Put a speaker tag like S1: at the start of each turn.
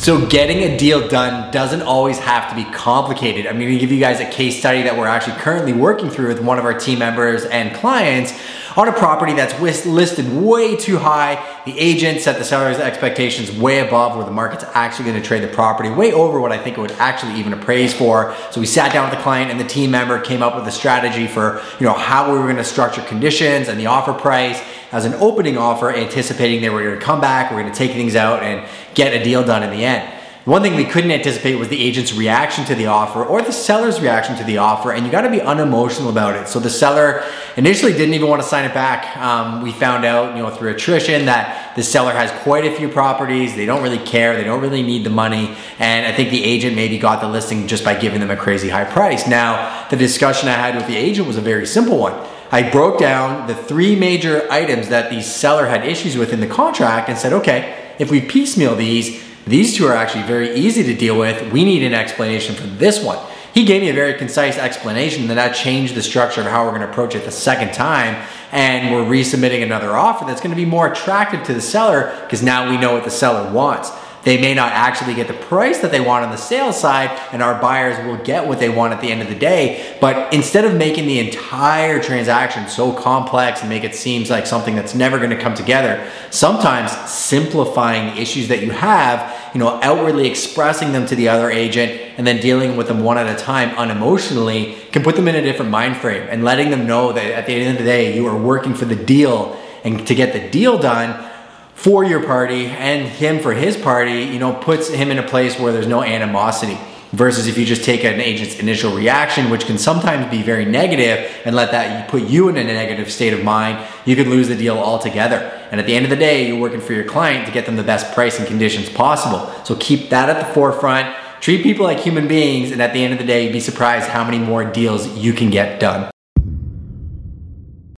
S1: So getting a deal done doesn't always have to be complicated. I'm gonna give you guys a case study that we're actually currently working through with one of our team members and clients on a property that's listed way too high. The agent set the seller's expectations way above where the market's actually gonna trade the property, way over what I think it would actually even appraise for. So we sat down with the client and the team member, came up with a strategy for you know how we were gonna structure conditions and the offer price as an opening offer, anticipating they were gonna come back, we're gonna take things out and get a deal done in the end. One thing we couldn't anticipate was the agent's reaction to the offer or the seller's reaction to the offer, and you got to be unemotional about it. So the seller initially didn't even want to sign it back. Um, we found out, you know, through attrition that the seller has quite a few properties. They don't really care. They don't really need the money, and I think the agent maybe got the listing just by giving them a crazy high price. Now, the discussion I had with the agent was a very simple one. I broke down the three major items that the seller had issues with in the contract and said, okay, if we piecemeal these these two are actually very easy to deal with. We need an explanation for this one. He gave me a very concise explanation, and that changed the structure of how we're going to approach it the second time. And we're resubmitting another offer that's going to be more attractive to the seller because now we know what the seller wants. They may not actually get the price that they want on the sales side, and our buyers will get what they want at the end of the day. But instead of making the entire transaction so complex and make it seem like something that's never going to come together, sometimes simplifying issues that you have, you know, outwardly expressing them to the other agent and then dealing with them one at a time unemotionally can put them in a different mind frame and letting them know that at the end of the day, you are working for the deal and to get the deal done for your party and him for his party, you know, puts him in a place where there's no animosity. Versus if you just take an agent's initial reaction, which can sometimes be very negative, and let that put you in a negative state of mind, you could lose the deal altogether. And at the end of the day, you're working for your client to get them the best price and conditions possible. So keep that at the forefront. Treat people like human beings, and at the end of the day, you'd be surprised how many more deals you can get done.